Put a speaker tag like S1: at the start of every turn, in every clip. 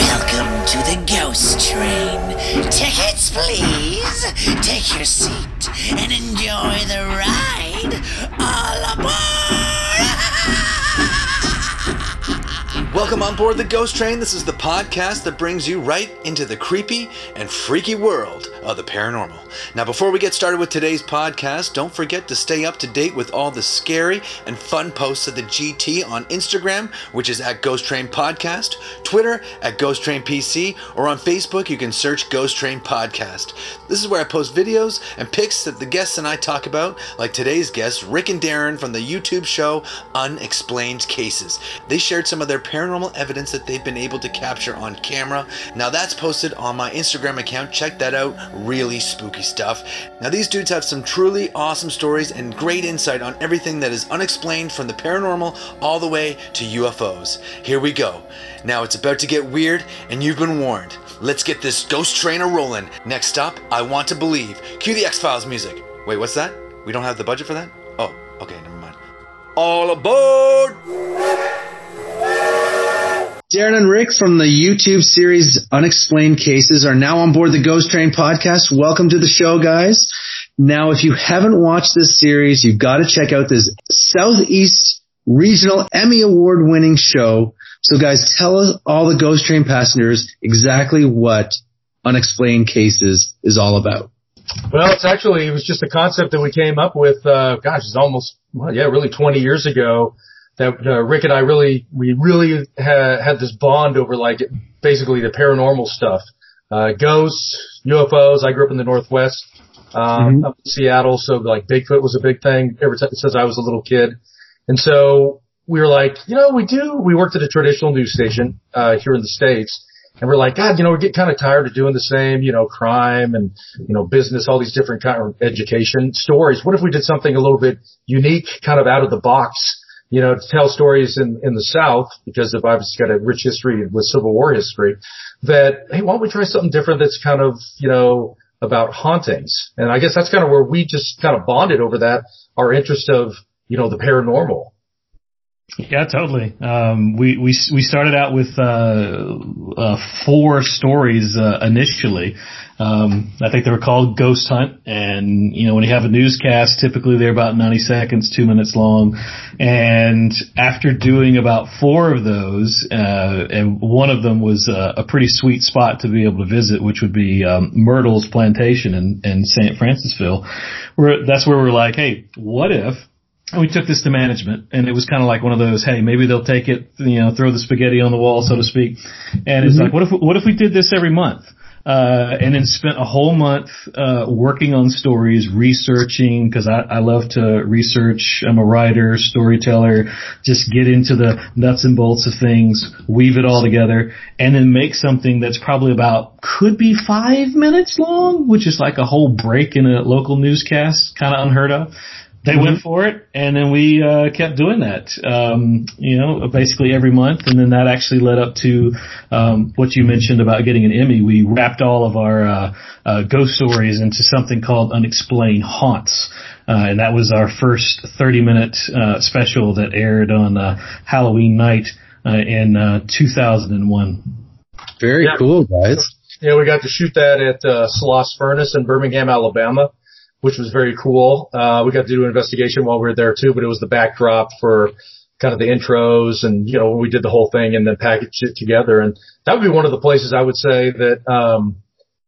S1: Welcome to the Ghost Train. Tickets, please. Take your seat and enjoy the ride. All aboard!
S2: Welcome on board the Ghost Train. This is the podcast that brings you right into the creepy and freaky world of the paranormal. Now, before we get started with today's podcast, don't forget to stay up to date with all the scary and fun posts of the GT on Instagram, which is at Ghost Train Podcast, Twitter at Ghost Train PC, or on Facebook, you can search Ghost Train Podcast. This is where I post videos and pics that the guests and I talk about, like today's guests, Rick and Darren from the YouTube show Unexplained Cases. They shared some of their paranormal evidence that they've been able to capture on camera. Now, that's posted on my Instagram account. Check that out. Really spooky stuff. Now, these dudes have some truly awesome stories and great insight on everything that is unexplained from the paranormal all the way to UFOs. Here we go. Now, it's about to get weird, and you've been warned. Let's get this ghost train a rolling. Next stop, I Want to Believe. Cue the X Files music. Wait, what's that? We don't have the budget for that? Oh, okay, never mind. All aboard!
S3: Darren and Rick from the YouTube series Unexplained Cases are now on board the Ghost Train podcast. Welcome to the show, guys. Now, if you haven't watched this series, you've got to check out this Southeast Regional Emmy Award winning show. So guys, tell us all the Ghost Train passengers exactly what Unexplained Cases is all about.
S4: Well, it's actually, it was just a concept that we came up with, uh, gosh, it's almost, well, yeah, really 20 years ago that uh, Rick and I really, we really ha- had this bond over like basically the paranormal stuff. Uh, ghosts, UFOs. I grew up in the Northwest, um, mm-hmm. up in Seattle. So like Bigfoot was a big thing ever since I was a little kid. And so we were like, you know, we do, we worked at a traditional news station, uh, here in the States. And we're like, God, you know, we're getting kind of tired of doing the same, you know, crime and, you know, business, all these different kind of education stories. What if we did something a little bit unique, kind of out of the box? You know, tell stories in, in the South, because of obviously got a rich history with Civil War history, that, hey, why don't we try something different that's kind of, you know, about hauntings? And I guess that's kind of where we just kind of bonded over that, our interest of, you know, the paranormal.
S5: Yeah, totally. Um, we, we, we started out with, uh, uh, four stories, uh, initially. Um, I think they were called Ghost Hunt. And, you know, when you have a newscast, typically they're about 90 seconds, two minutes long. And after doing about four of those, uh, and one of them was a, a pretty sweet spot to be able to visit, which would be, um, Myrtle's Plantation in, in St. Francisville, where that's where we're like, hey, what if we took this to management and it was kind of like one of those, hey, maybe they'll take it, you know, throw the spaghetti on the wall, so to speak. And it's mm-hmm. like, what if, what if we did this every month? Uh, and then spent a whole month, uh, working on stories, researching, cause I, I love to research. I'm a writer, storyteller, just get into the nuts and bolts of things, weave it all together, and then make something that's probably about, could be five minutes long, which is like a whole break in a local newscast, kind of unheard of they mm-hmm. went for it, and then we uh, kept doing that. Um, you know, basically every month, and then that actually led up to um, what you mentioned about getting an Emmy. We wrapped all of our uh, uh, ghost stories into something called Unexplained Haunts, uh, and that was our first 30-minute uh, special that aired on uh, Halloween night in 2001.
S3: Very yeah. cool, guys.
S4: Yeah, we got to shoot that at uh, Sloss Furnace in Birmingham, Alabama which was very cool. Uh, we got to do an investigation while we were there too, but it was the backdrop for kind of the intros and, you know, we did the whole thing and then packaged it together. And that would be one of the places I would say that, um,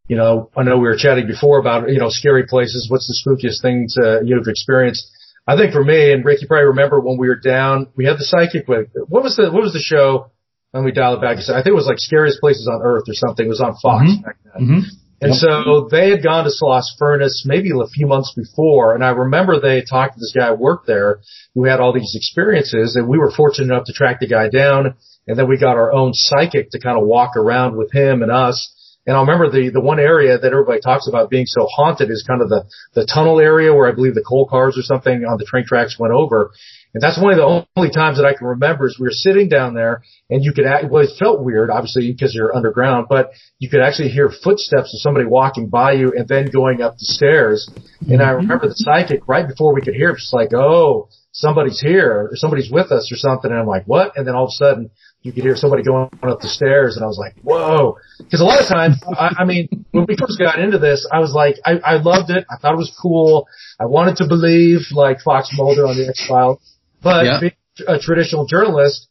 S4: you know, I know we were chatting before about, you know, scary places. What's the spookiest thing uh, you've experienced? I think for me and Rick, you probably remember when we were down, we had the psychic with, what was the, what was the show? Let me dial it back. I think it was like scariest places on earth or something. It was on Fox mm-hmm. back then. Mm-hmm. And so they had gone to Sloss Furnace maybe a few months before, and I remember they had talked to this guy who worked there who had all these experiences, and we were fortunate enough to track the guy down, and then we got our own psychic to kind of walk around with him and us. And I remember the the one area that everybody talks about being so haunted is kind of the the tunnel area where I believe the coal cars or something on the train tracks went over. And that's one of the only times that I can remember is we were sitting down there and you could act, well, it felt weird, obviously, because you're underground, but you could actually hear footsteps of somebody walking by you and then going up the stairs. And mm-hmm. I remember the psychic right before we could hear it, just like, oh, somebody's here or somebody's with us or something. And I'm like, what? And then all of a sudden you could hear somebody going up the stairs and I was like, whoa. Cause a lot of times, I, I mean, when we first got into this, I was like, I, I loved it. I thought it was cool. I wanted to believe like Fox Mulder on the X-Files, but
S3: Yeah.
S4: being a traditional journalist,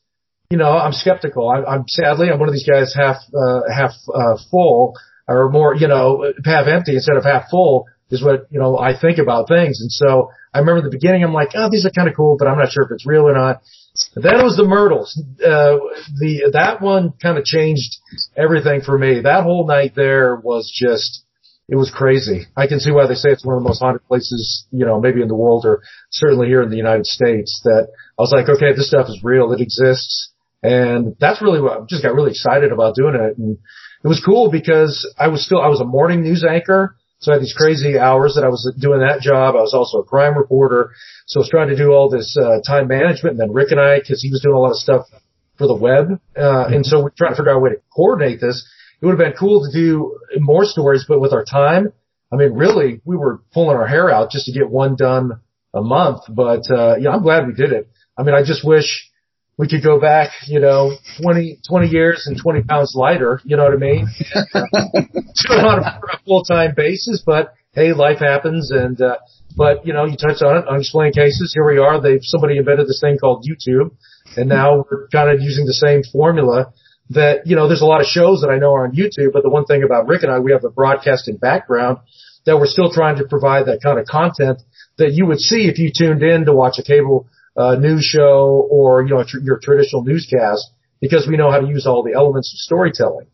S4: you know, I'm skeptical. I, I'm sadly, I'm one of these guys half, uh, half, uh, full or more, you know, half empty instead of half full is what, you know, I think about things. And so I remember the beginning, I'm like, oh, these are kind of cool, but I'm not sure if it's real or not. But then it was the Myrtles. Uh, the, that one kind of changed everything for me. That whole night there was just, it was crazy. I can see why they say it's one of the most haunted places, you know, maybe in the world or certainly here in the United States that I was like, okay, this stuff is real. It exists. And that's really what I just got really excited about doing it. And it was cool because I was still, I was a morning news anchor. So I had these crazy hours that I was doing that job. I was also a crime reporter. So I was trying to do all this, uh, time management. And then Rick and I, cause he was doing a lot of stuff for the web. Uh, and so we tried to figure out a way to coordinate this. It would have been cool to do more stories, but with our time, I mean, really, we were pulling our hair out just to get one done a month. But, uh, yeah, I'm glad we did it. I mean, I just wish we could go back, you know, 20, 20 years and 20 pounds lighter, you know what I mean? do it on a, a full-time basis, but hey, life happens and, uh, but you know, you touched on it, unexplained cases, here we are, they've, somebody invented this thing called YouTube and now we're kind of using the same formula that, you know, there's a lot of shows that I know are on YouTube, but the one thing about Rick and I, we have a broadcasting background that we're still trying to provide that kind of content that you would see if you tuned in to watch a cable uh, news show or, you know, tr- your traditional newscast because we know how to use all the elements of storytelling.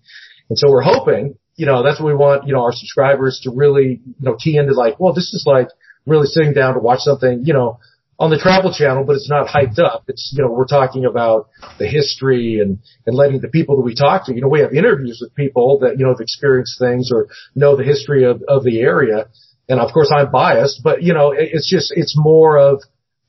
S4: And so we're hoping, you know, that's what we want, you know, our subscribers to really, you know, key into like, well, this is like really sitting down to watch something, you know, on the travel channel, but it's not hyped up. It's, you know, we're talking about the history and, and letting the people that we talk to, you know, we have interviews with people that, you know, have experienced things or know the history of, of the area. And of course I'm biased, but you know, it, it's just, it's more of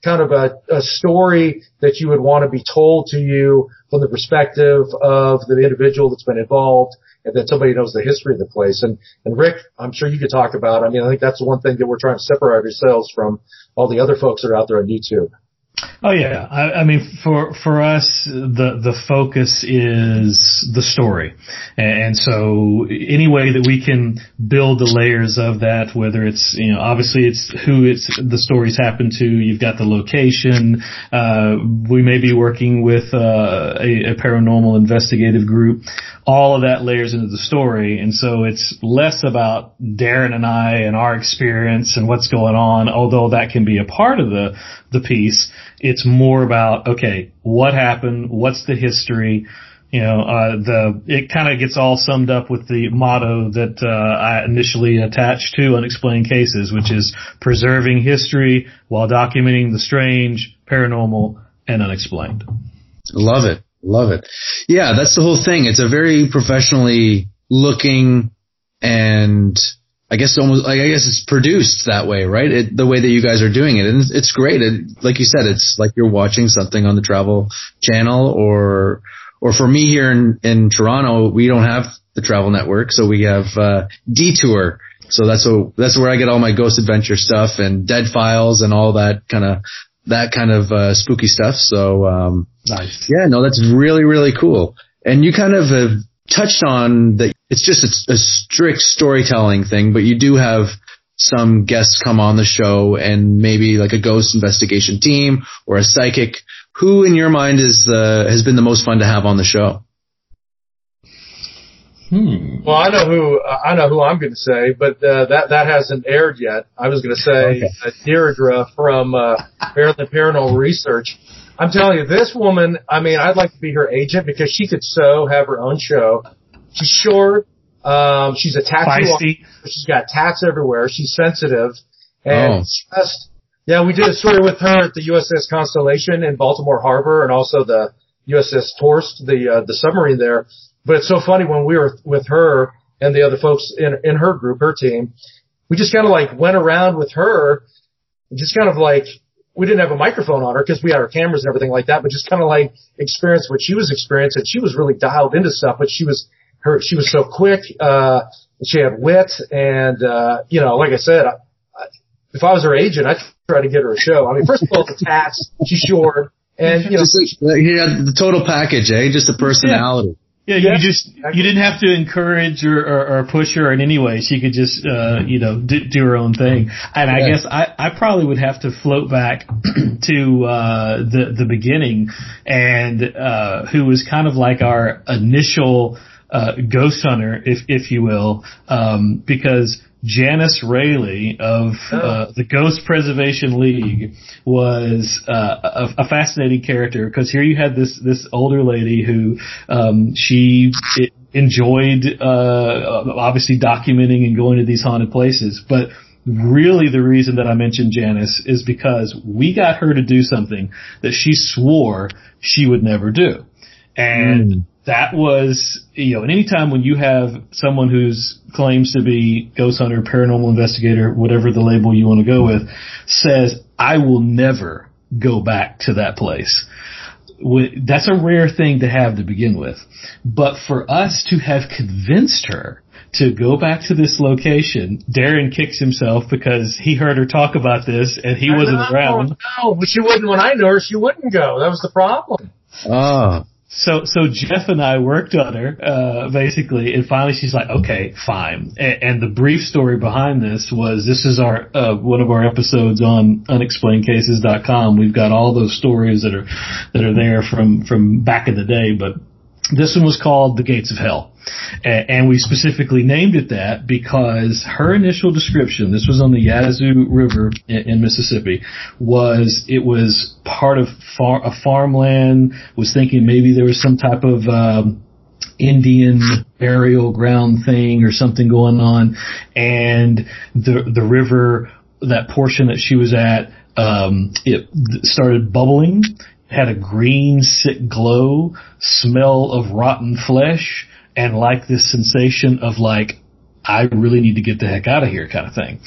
S4: kind of a, a story that you would want to be told to you from the perspective of the individual that's been involved and that somebody knows the history of the place. And, and Rick, I'm sure you could talk about, I mean, I think that's the one thing that we're trying to separate ourselves from all the other folks that are out there on YouTube.
S5: Oh yeah, I, I mean for for us the the focus is the story, and so any way that we can build the layers of that, whether it's you know obviously it's who it's the stories happen to, you've got the location, uh, we may be working with uh, a, a paranormal investigative group, all of that layers into the story, and so it's less about Darren and I and our experience and what's going on, although that can be a part of the the piece. It's more about, okay, what happened? What's the history? You know, uh, the, it kind of gets all summed up with the motto that, uh, I initially attached to unexplained cases, which is preserving history while documenting the strange, paranormal, and unexplained.
S3: Love it. Love it. Yeah, that's the whole thing. It's a very professionally looking and I guess almost, I guess it's produced that way, right? It, the way that you guys are doing it. And it's, it's great. It, like you said, it's like you're watching something on the travel channel or, or for me here in, in Toronto, we don't have the travel network. So we have, uh, Detour. So that's what, that's where I get all my ghost adventure stuff and dead files and all that kind of, that kind of, uh, spooky stuff. So, um,
S5: Nice.
S3: yeah, no, that's really, really cool. And you kind of have touched on that it's just a, a strict storytelling thing, but you do have some guests come on the show and maybe like a ghost investigation team or a psychic. Who in your mind is the, has been the most fun to have on the show?
S5: Hmm.
S4: Well, I know who I know who I'm going to say, but uh, that that hasn't aired yet. I was going to say
S3: Okay.
S4: uh, Deirdre from uh, Maryland Paranormal Research. I'm telling you, this woman. I mean, I'd like to be her agent because she could so have her own show. She's short. Um, she's a tattoo.
S5: Feisty.
S4: She's got tats everywhere. She's sensitive, and
S3: Oh.
S4: just yeah, we did a story with her at the USS Constellation in Baltimore Harbor, and also the USS Torsk, the uh, the submarine there. But it's so funny when we were with her and the other folks in in her group, her team, we just kind of like went around with her, just kind of like we didn't have a microphone on her because we had our cameras and everything like that, but just kind of like experience what she was experiencing. She was really dialed into stuff, but she was her she was so quick. Uh, she had wit, and uh, you know, like I said, I, I, if I was her agent, I'd try to get her a show. I mean, first of all, the tats, she's short, and you know,
S3: Just like, he had the total package, eh? Just the personality.
S5: Yeah,
S4: Yeah,
S5: you just you didn't have to encourage or, or, or push her in any way. She could just uh, you know do, do her own thing. And I guess I, I probably would have to float back to uh, the the beginning and uh, who was kind of like our initial uh, ghost hunter, if if you will, um, because. Janice Rayleigh of uh, the Ghost Preservation League was uh, a, a fascinating character because here you had this this older lady who um, she enjoyed uh, obviously documenting and going to these haunted places, but really the reason that I mentioned Janice is because we got her to do something that she swore she would never do, and that was, you know, and anytime when you have someone who's claims to be ghost hunter, paranormal investigator, whatever the label you want to go with, says, I will never go back to that place. That's a rare thing to have to begin with. But for us to have convinced her to go back to this location, Darren kicks himself because he heard her talk about this and he wasn't
S4: no,
S5: around.
S4: No, but she wouldn't. When I knew her, she wouldn't go. That was the problem.
S3: Oh.
S5: So, so Jeff and I worked on her, uh, basically, and finally she's like, okay, fine. And, and the brief story behind this was this is our, uh, one of our episodes on unexplainedcases.com. We've got all those stories that are, that are there from, from back in the day, but this one was called The Gates of Hell. And we specifically named it that because her initial description, this was on the Yazoo River in, Mississippi, was it was part of far, a farmland, was thinking maybe there was some type of, um, Indian burial ground thing or something going on, and the the river, that portion that she was at, um, it started bubbling, had a green sick glow, smell of rotten flesh, and like this sensation of like I really need to get the heck out of here kind of thing,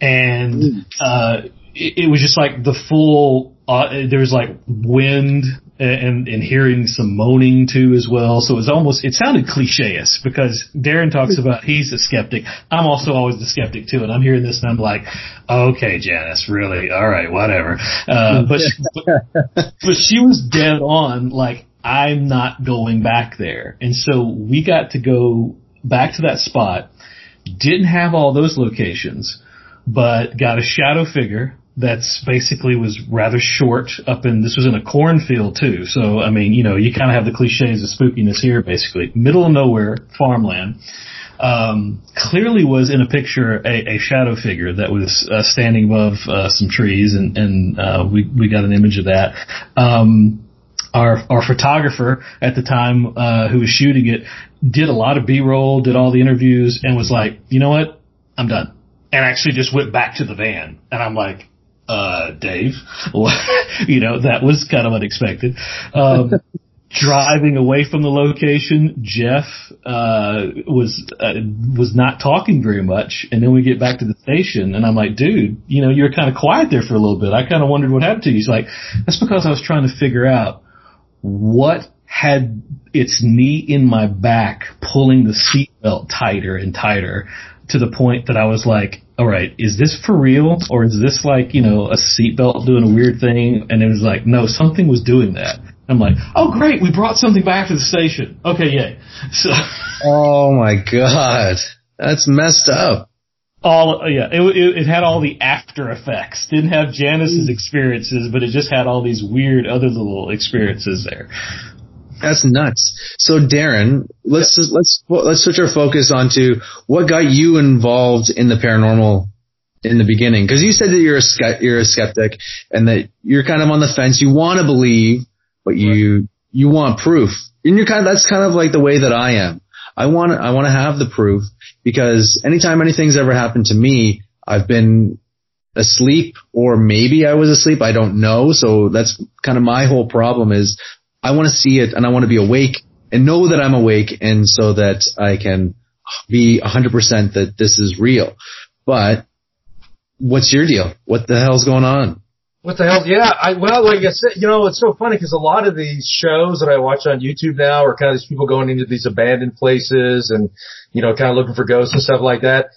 S5: and uh, it, it was just like the full. Uh, there was like wind and and hearing some moaning too as well. So it was almost it sounded cliche-ish because Darren talks about he's a skeptic. I'm also always the skeptic too, and I'm hearing this and I'm like, okay, Janice, really, all right, whatever. Uh, but, but but she was dead on. Like I'm not going back there, and so we got to go back to that spot. Didn't have all those locations, but got a shadow figure that's basically was rather short up in this was in a cornfield too. So I mean, you know, you kind of have the cliches of spookiness here basically. Middle of nowhere, farmland. Um, clearly was in a picture a, a shadow figure that was uh, standing above uh, some trees and and uh, we we got an image of that. Um, our our photographer at the time uh, who was shooting it did a lot of B-roll, did all the interviews, and was like, you know what, I'm done, and actually just went back to the van, and I'm like, uh, Dave, you know that was kind of unexpected. Um, driving away from the location, Jeff uh, was uh, was not talking very much, and then we get back to the station, and I'm like, dude, you know, you were kind of quiet there for a little bit. I kind of wondered what happened to you. He's like, that's because I was trying to figure out what had its knee in my back, pulling the seatbelt tighter and tighter to the point that I was like, all right, is this for real or is this like, you know, a seatbelt doing a weird thing? And it was like, no, something was doing that. I'm like, oh great, we brought something back to the station. Okay, yay. So
S3: Oh my god. That's messed up.
S5: all, uh, yeah, it, it, it had all the after effects. Didn't have Janice's experiences, but it just had all these weird other little experiences there.
S3: That's nuts. So Darren, let's let's let's switch our focus onto what got you involved in the paranormal in the beginning because you said that you're a you're a skeptic and that you're kind of on the fence. You want to believe, but you you want proof. And you're kind of that's kind of like the way that I am. I want I want to have the proof because anytime anything's ever happened to me, I've been asleep or maybe I was asleep. I don't know. So that's kind of my whole problem is I want to see it and I want to be awake and know that I'm awake and so that I can be 100% that this is real. But what's your deal? What the hell's going on?
S4: What the hell? Yeah, I well, like I said, you know, it's so funny because a lot of these shows that I watch on YouTube now are kind of these people going into these abandoned places and you know, kind of looking for ghosts and stuff like that.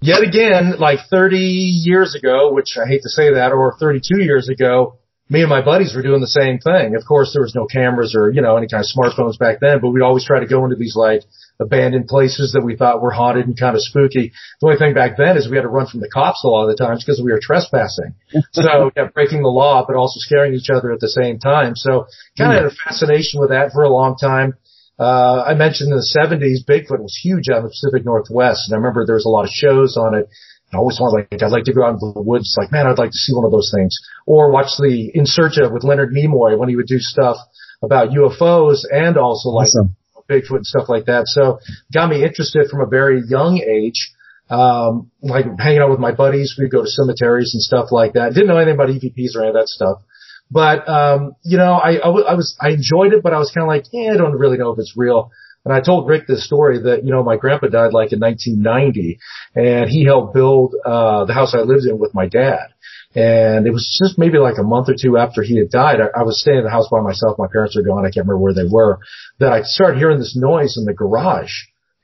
S4: yet again, like 30 years ago, which I hate to say that, or 32 years ago, me and my buddies were doing the same thing. Of course, there was no cameras or, you know, any kind of smartphones back then, but we'd always try to go into these like abandoned places that we thought were haunted and kind of spooky. The only thing back then is we had to run from the cops a lot of the times because we were trespassing. so yeah, breaking the law, but also scaring each other at the same time. So kind of had a fascination with that for a long time. Uh, I mentioned in the 70s, Bigfoot was huge out in the Pacific Northwest. And I remember there was a lot of shows on it. I always wanted like, I'd like to go out into the woods. Like, man, I'd like to see one of those things. Or watch the In Search of with Leonard Nimoy when he would do stuff about UFOs and also like awesome. Bigfoot and stuff like that. So got me interested from a very young age. Um, like hanging out with my buddies, we'd go to cemeteries and stuff like that. Didn't know anything about EVPs or any of that stuff. But, um, you know, I, I, I was, I enjoyed it, but I was kind of like, yeah, I don't really know if it's real. And I told Rick this story that, you know, my grandpa died like in 1990 and he helped build, uh, the house I lived in with my dad. And it was just maybe like a month or two after he had died. I, I was staying in the house by myself. My parents were gone. I can't remember where they were. That I started hearing this noise in the garage,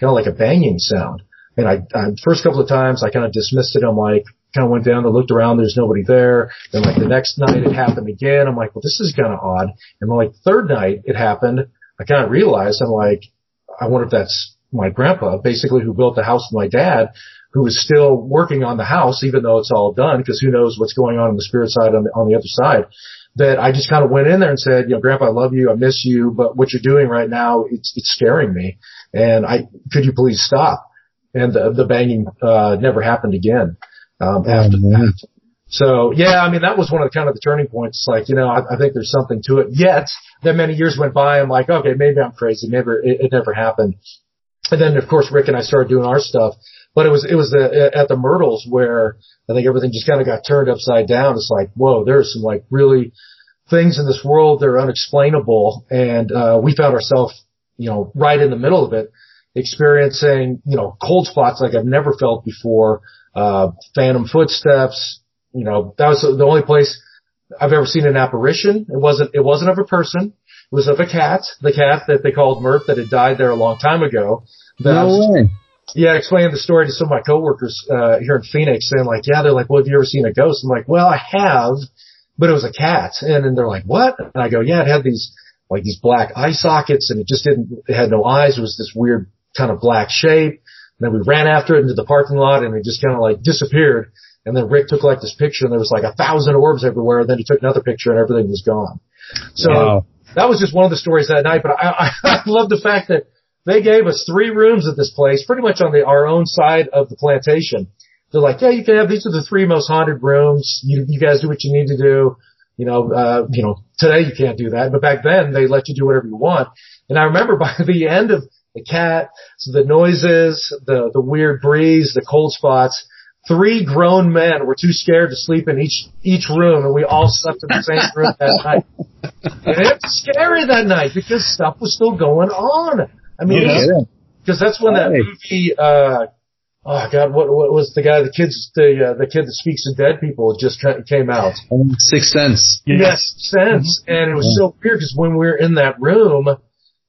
S4: kind of like a banging sound. And I, I first couple of times I kind of dismissed it. I'm like, kind of went down and looked around. There's nobody there. Then like the next night it happened again. I'm like, well, this is kind of odd. And then like third night it happened. I kind of realized I'm like, I wonder if that's my grandpa, basically who built the house with my dad, who is still working on the house, even though it's all done, because who knows what's going on in the spirit side on the, on the other side. That I just kind of went in there and said, you know, grandpa, I love you. I miss you, but what you're doing right now, it's, it's scaring me. And I, could you please stop? And the, the banging, uh, never happened again um, after oh, that. So yeah, I mean that was one of the kind of the turning points. Like you know, I, I think there's something to it. Yet that many years went by, I'm like, okay, maybe I'm crazy. Never, it, it never happened. And then of course Rick and I started doing our stuff. But it was it was the, at the Myrtles where I think everything just kind of got turned upside down. It's like, whoa, there's some like really things in this world that are unexplainable, and uh, we found ourselves, you know, right in the middle of it, experiencing you know cold spots like I've never felt before uh, phantom footsteps. You know, that was the only place I've ever seen an apparition. It wasn't, it wasn't of a person. Was of a cat, the cat that they called Murph that had died there a long time ago.
S3: That no was, way.
S4: Yeah, explaining the story to some of my coworkers, uh, here in Phoenix saying like, yeah, they're like, well, have you ever seen a ghost? I'm like, well, I have, but it was a cat. And then they're like, what? And I go, yeah, it had these, like these black eye sockets and it just didn't, it had no eyes. It was this weird kind of black shape. And then we ran after it into the parking lot and it just kind of like disappeared. And then Rick took like this picture and there was like a thousand orbs everywhere. And then he took another picture and everything was gone. So wow. That was just one of the stories that night. But I, I, love the fact that they gave us three rooms at this place, pretty much on the, our own side of the plantation. They're like, yeah, you can have, these are the three most haunted rooms. You, you guys do what you need to do. You know, uh, you know, today you can't do that, but back then they let you do whatever you want. And I remember by the end of the cat, so the noises, the, the weird breeze, the cold spots. Three grown men were too scared to sleep in each, each room and we all slept in the same room that night. And it was scary that night because stuff was still going on. I mean, yeah. because that's when that movie, uh, oh god, what, what was the guy, the kids, the, uh, the kid that speaks to dead people just came out.
S3: Sixth Sense.
S4: Yes, Sense. Mm-hmm. And it was so weird because when we were in that room,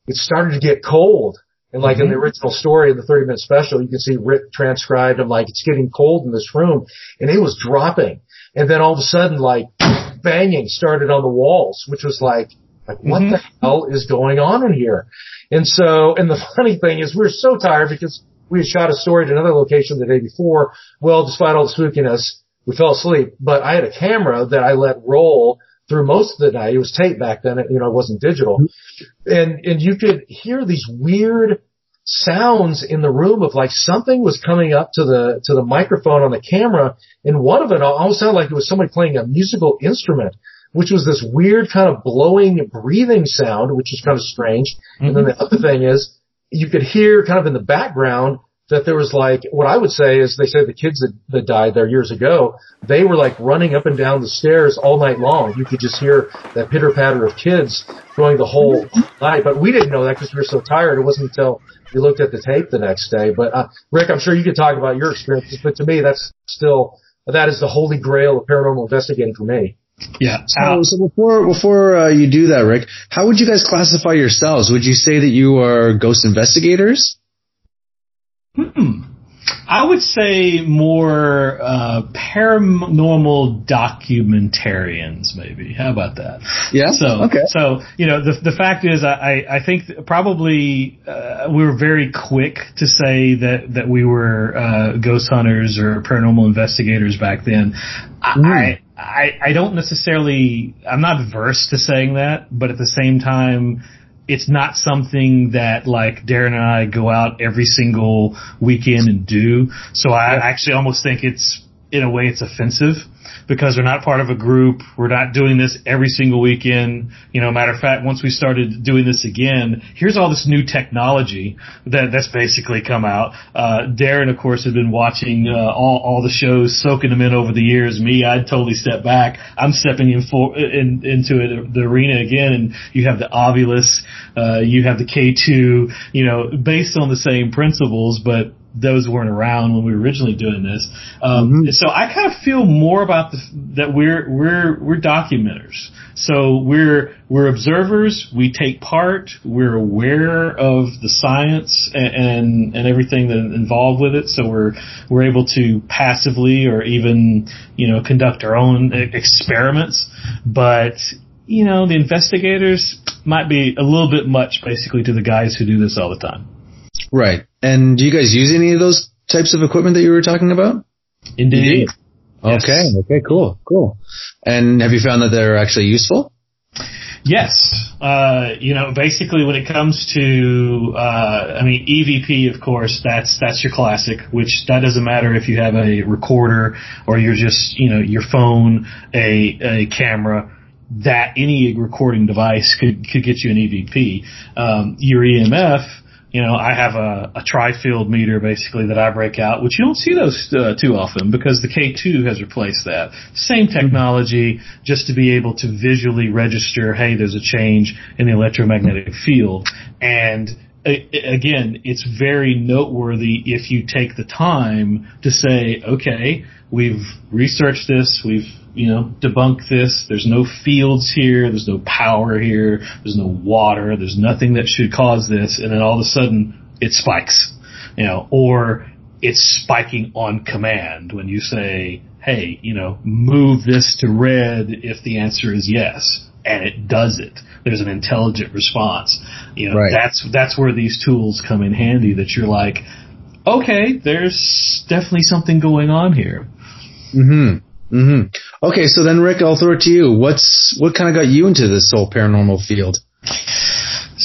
S4: it started to get cold and like mm-hmm. in the mm-hmm. original story in the 30 minute special, you can see Rick transcribed and like it's getting cold in this room and it was dropping. And then all of a sudden like banging started on the walls, which was like, like what mm-hmm. the hell is going on in here? And so, and the funny thing is we were so tired because we had shot a story at another location the day before. Well, despite all the spookiness, we fell asleep, but I had a camera that I let roll through most of the night. It was tape back then. You know, it wasn't digital. And, and you could hear these weird sounds in the room of like something was coming up to the, to the microphone on the camera. And one of it almost sounded like it was somebody playing a musical instrument, which was this weird kind of blowing, breathing sound, which was kind of strange. Mm-hmm. And then the other thing is you could hear kind of in the background that there was like what I would say is they say the kids that, that died there years ago, they were like running up and down the stairs all night long. You could just hear that pitter patter of kids going the whole night. But we didn't know that because we were so tired. It wasn't until we looked at the tape the next day. But uh, Rick, I'm sure you could talk about your experiences. But to me, that's still that is the holy grail of paranormal investigating for me.
S3: Yeah. So, so before before uh, you do that, Rick, how would you guys classify yourselves? Would you say that you are ghost investigators?
S5: Hmm. I would say more uh, paranormal documentarians, maybe. How about that?
S3: Yeah.
S5: So,
S3: okay.
S5: so you know, the the fact is, I I think probably uh, we were very quick to say that that we were uh, ghost hunters or paranormal investigators back then.
S3: Mm.
S5: I I I don't necessarily. I'm not versed to saying that, but at the same time it's not something that like Darren and I go out every single weekend and do. So I actually almost think it's in a way it's offensive because we're not part of a group. We're not doing this every single weekend. You know, matter of fact, once we started doing this again, here's all this new technology that that's basically come out. Uh, Darren, of course, has been watching uh, all all the shows, soaking them in over the years. Me, I'd totally step back. I'm stepping in for in, into it, the arena again, and you have the Ovilus, uh, you have the K2, you know, based on the same principles, but those weren't around when we were originally doing this. Um,
S3: Mm-hmm.
S5: So I kind of feel more about the, that we're we're we're documenters. So we're we're observers. We take part. We're aware of the science and and, and everything that involved with it. So we're we're able to passively or even you know conduct our own experiments. But you know the investigators might be a little bit much basically to the guys who do this all the time.
S3: Right. And do you guys use any of those types of equipment that you were talking about?
S5: Indeed. Yes.
S3: Okay. Okay. Cool. Cool. And have you found that they're actually useful?
S5: Yes. Uh, you know, basically when it comes to, uh, I mean, EVP, of course, that's, that's your classic, which that doesn't matter if you have a recorder or you're just, you know, your phone, a, a camera, that any recording device could, could get you an EVP. Um, your EMF, you know, I have a, a tri-field meter basically that I break out, which you don't see those uh, too often because the K2 has replaced that. Same technology, just to be able to visually register, hey, there's a change in the electromagnetic field. And again, it's very noteworthy if you take the time to say, okay, we've researched this, we've you know, debunk this. There's no fields here. There's no power here. There's no water. There's nothing that should cause this. And then all of a sudden it spikes, you know, or it's spiking on command when you say, Hey, you know, move this to red if the answer is yes. And it does it. There's an intelligent response. You know,
S3: Right.
S5: that's, that's where these tools come in handy that you're like, okay, there's definitely something going on here.
S3: Mm-hmm. Mm-hmm. Okay, so then Rick, I'll throw it to you. What's what kind of got you into this whole paranormal field?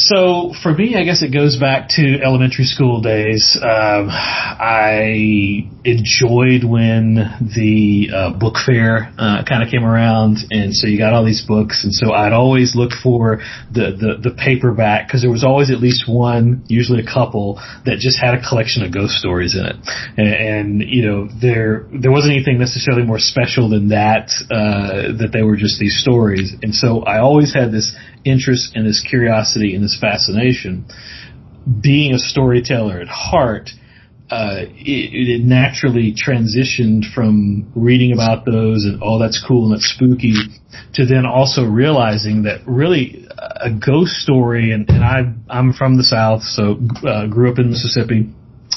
S5: So for me, I guess it goes back to elementary school days. Um, I enjoyed when the uh, book fair uh, kind of came around, and so you got all these books, and so I'd always look for the the, the paperback because there was always at least one, usually a couple, that just had a collection of ghost stories in it, and, and you know there there wasn't anything necessarily more special than that uh, that they were just these stories, and so I always had this interest and this curiosity and this fascination. Being a storyteller at heart, uh, it, it naturally transitioned from reading about those and oh that's cool and that's spooky to then also realizing that really a ghost story and, and I I'm from the south so uh, grew up in Mississippi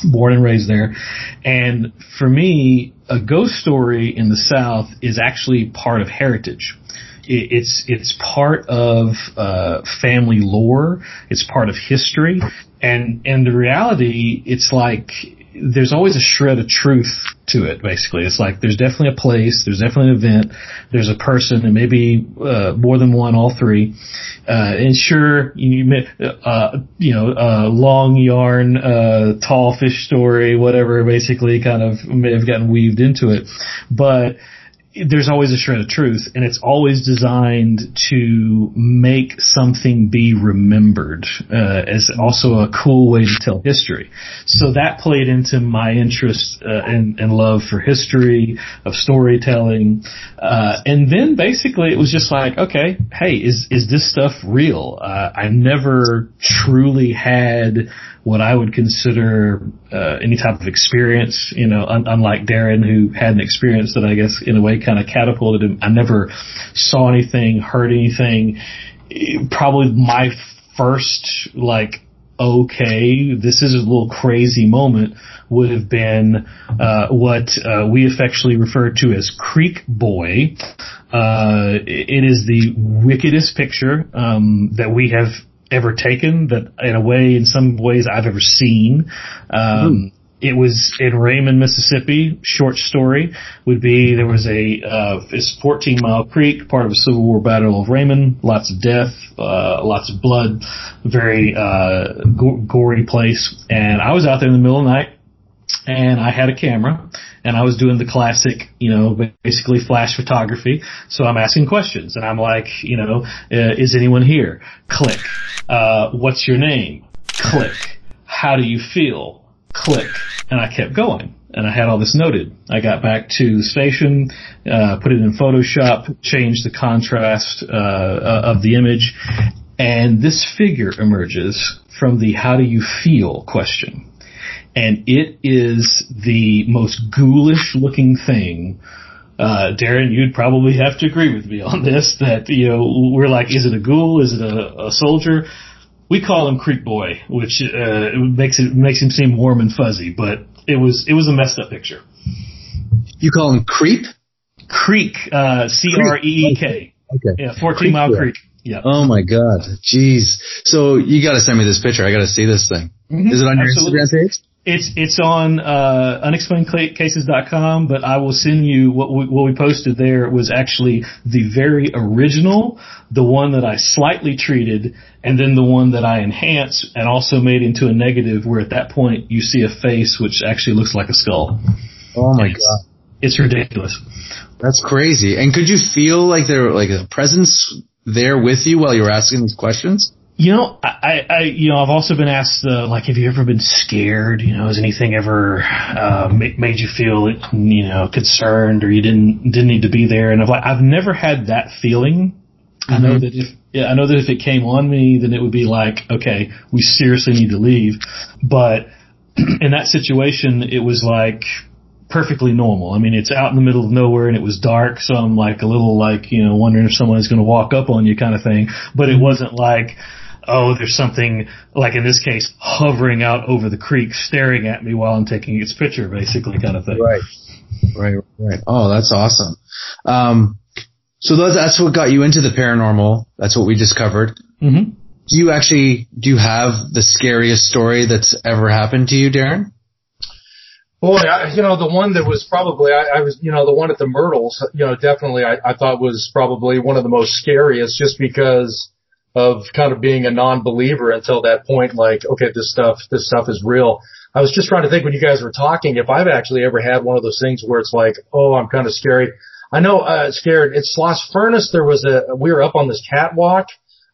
S5: born and raised there and for me a ghost story in the south is actually part of heritage it- it's it's part of uh, family lore. It's part of history, and and the reality, it's like there's always a shred of truth to it. Basically, it's like there's definitely a place, there's definitely an event, there's a person, and maybe uh, more than one, all three. Uh, and sure, you uh, you know, uh, long yarn, uh, tall fish story, whatever, basically, kind of may have gotten weaved into it, but there's always a shred of truth and it's always designed to make something be remembered uh, as also a cool way to tell history. So that played into my interest uh, and, and love for history of storytelling uh, and then basically it was just like okay hey is is this stuff real? Uh, i never truly had what I would consider uh, any type of experience, you know, un- unlike Darren who had an experience that I guess in a way kind of catapulted him. I never saw anything, heard anything. Probably my first like okay, this is a little crazy moment would have been uh, what uh, we affectionately refer to as Creek Boy. Uh, it is the wickedest picture um, that we have ever taken. That in a way, in some ways, I've ever seen. Um, it was in Raymond, Mississippi. Short story would be there was a uh, it's 14 Mile Creek, part of a Civil War battle of Raymond. Lots of death, uh, lots of blood, very uh, go- gory place. And I was out there in the middle of the night, and I had a camera, and I was doing the classic, you know, basically flash photography. So I'm asking questions, and I'm like, you know, uh, is anyone here? Click. Uh, what's your name? Click. How do you feel? click, and I kept going. And I had all this noted. I got back to the station, uh, put it in Photoshop, changed the contrast uh, uh, of the image, and this figure emerges from the "How do you feel?" question, and it is the most ghoulish looking thing. Uh, Darren, you'd probably have to agree with me on this. That you know, we're like, is it a ghoul? Is it a, a soldier? we call him Creek Boy, which uh, makes it makes him seem warm and fuzzy, but it was it was a messed up picture.
S3: You call him Creep?
S5: Creek, uh, C R E E K.
S3: Okay.
S5: Yeah, 14 Creek Mile Boy. Creek. Yeah.
S3: Oh my God. Jeez. So you got to send me this picture. I got to see this thing. Mm-hmm. Is it on your Absolutely. Instagram page?
S5: It's it's on uh, unexplainedcases.com, but I will send you what we, what we posted there was actually the very original, the one that I slightly treated, and then the one that I enhanced and also made into a negative. Where at that point you see a face which actually looks like a skull.
S3: Oh my it's, god,
S5: it's ridiculous.
S3: That's crazy. And could you feel like there like a presence there with you while you were asking these questions?
S5: You know, I, I, you know, I've also been asked, uh, like, have you ever been scared? You know, has anything ever uh, made you feel, you know, concerned or you didn't didn't need to be there? And I've like, I've never had that feeling. Mm-hmm. I know mm-hmm. that if yeah, I know that if it came on me, then it would be like, okay, we seriously need to leave. But in that situation, it was like perfectly normal. I mean, it's out in the middle of nowhere and it was dark, so I'm like a little like, you know, wondering if someone's going to walk up on you kind of thing. But it wasn't like, oh, there's something like in this case hovering out over the creek, staring at me while I'm taking its picture, basically, kind of thing.
S3: Right, right, right. Oh, that's awesome. Um, so that's, that's what got you into the paranormal. That's what we discovered.
S5: Mm-hmm.
S3: Do you actually do you have the scariest story that's ever happened to you, Darren?
S4: Boy, I, you know, the one that was probably, I, I was, you know, the one at the Myrtles, you know, definitely I, I thought was probably one of the most scariest just because of kind of being a non-believer until that point, like, okay, this stuff, this stuff is real. I was just trying to think when you guys were talking, if I've actually ever had one of those things where it's like, oh, I'm kind of scary. I know, uh, scared. It's Sloss Furnace. There was a, we were up on this catwalk.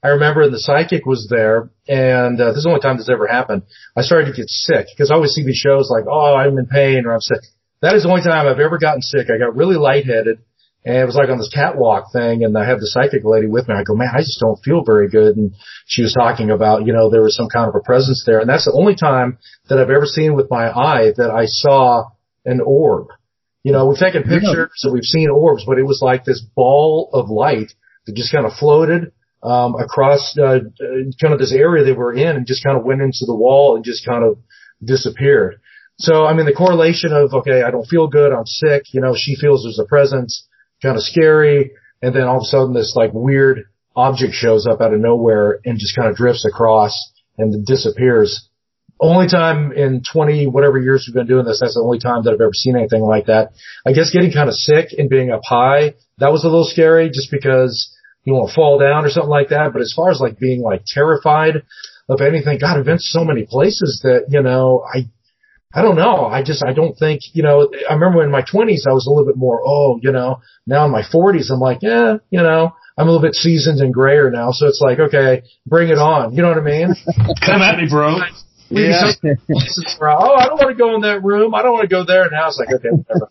S4: I remember the psychic was there and, uh, this is the only time this ever happened. I started to get sick because I always see these shows like, oh, I'm in pain or I'm sick. That is the only time I've ever gotten sick. I got really lightheaded and it was like on this catwalk thing and I had the psychic lady with me. I go, man, I just don't feel very good. And she was talking about, you know, there was some kind of a presence there. And that's the only time that I've ever seen with my eye that I saw an orb. You know, we've taken pictures and we've seen orbs, but it was like this ball of light that just kind of floated um, across uh, kind of this area that we're in and just kind of went into the wall and just kind of disappeared. So, I mean, the correlation of, okay, I don't feel good, I'm sick, you know, she feels there's a presence, kind of scary, and then all of a sudden this like weird object shows up out of nowhere and just kind of drifts across and disappears. Only time in 20 whatever years we've been doing this, that's the only time that I've ever seen anything like that. I guess getting kind of sick and being up high, that was a little scary just because you want to fall down or something like that. But as far as like being like terrified of anything, God, I've been so many places that, you know, I I don't know. I just, I don't think, you know, I remember in my twenties, I was a little bit more, oh, you know, now in my forties, I'm like, yeah, you know, I'm a little bit seasoned and grayer now. So it's like, okay, bring it on. You know what I mean?
S5: Come at me, bro.
S4: Yeah. oh, I don't want to go in that room. I don't want to go there. Now it's like, okay, whatever.